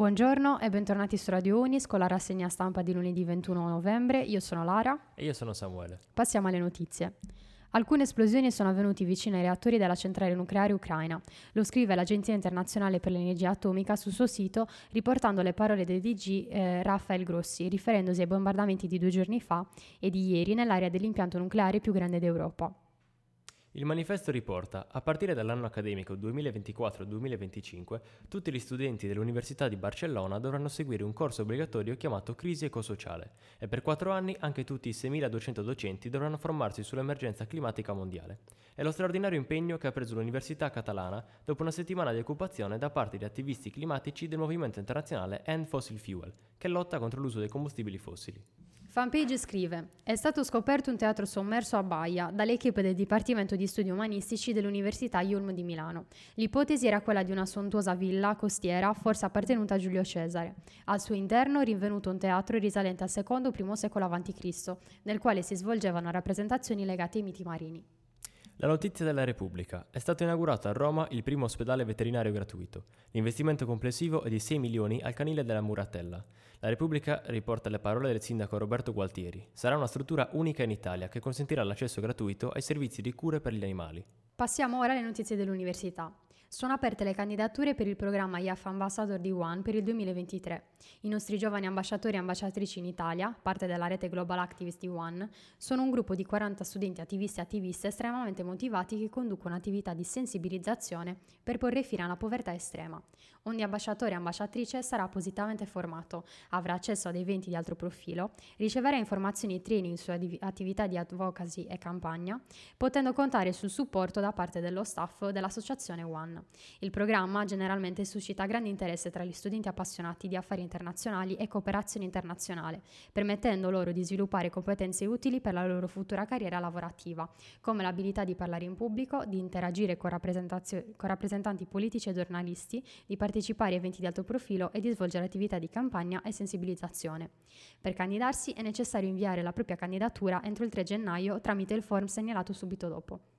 Buongiorno e bentornati su Radio Unis con la rassegna stampa di lunedì 21 novembre. Io sono Lara. E io sono Samuele. Passiamo alle notizie. Alcune esplosioni sono avvenute vicino ai reattori della centrale nucleare ucraina. Lo scrive l'Agenzia internazionale per l'energia atomica sul suo sito, riportando le parole del DG eh, Rafael Grossi, riferendosi ai bombardamenti di due giorni fa e di ieri nell'area dell'impianto nucleare più grande d'Europa. Il manifesto riporta, a partire dall'anno accademico 2024-2025, tutti gli studenti dell'Università di Barcellona dovranno seguire un corso obbligatorio chiamato Crisi ecosociale e per quattro anni anche tutti i 6.200 docenti dovranno formarsi sull'emergenza climatica mondiale. È lo straordinario impegno che ha preso l'Università catalana dopo una settimana di occupazione da parte di attivisti climatici del movimento internazionale End Fossil Fuel, che lotta contro l'uso dei combustibili fossili. Fanpage scrive: È stato scoperto un teatro sommerso a Baia dall'equipe del Dipartimento di Studi Umanistici dell'Università Iulm di Milano. L'ipotesi era quella di una sontuosa villa costiera, forse appartenuta a Giulio Cesare. Al suo interno rinvenuto un teatro risalente al secondo-primo secolo a.C., nel quale si svolgevano rappresentazioni legate ai miti marini. La notizia della Repubblica. È stato inaugurato a Roma il primo ospedale veterinario gratuito. L'investimento complessivo è di 6 milioni al canile della Muratella. La Repubblica riporta le parole del sindaco Roberto Gualtieri. Sarà una struttura unica in Italia che consentirà l'accesso gratuito ai servizi di cure per gli animali. Passiamo ora alle notizie dell'università. Sono aperte le candidature per il programma IAF Ambassador di One per il 2023. I nostri giovani ambasciatori e ambasciatrici in Italia, parte della rete Global Activist di One, sono un gruppo di 40 studenti attivisti e attiviste estremamente motivati che conducono attività di sensibilizzazione per porre fine alla povertà estrema. Ogni ambasciatore e ambasciatrice sarà appositamente formato, avrà accesso ad eventi di altro profilo, riceverà informazioni e training su attività di advocacy e campagna, potendo contare sul supporto da parte dello staff dell'associazione One. Il programma generalmente suscita grande interesse tra gli studenti appassionati di affari internazionali e cooperazione internazionale, permettendo loro di sviluppare competenze utili per la loro futura carriera lavorativa, come l'abilità di parlare in pubblico, di interagire con, con rappresentanti politici e giornalisti, di partecipare a eventi di alto profilo e di svolgere attività di campagna e sensibilizzazione. Per candidarsi è necessario inviare la propria candidatura entro il 3 gennaio tramite il form segnalato subito dopo.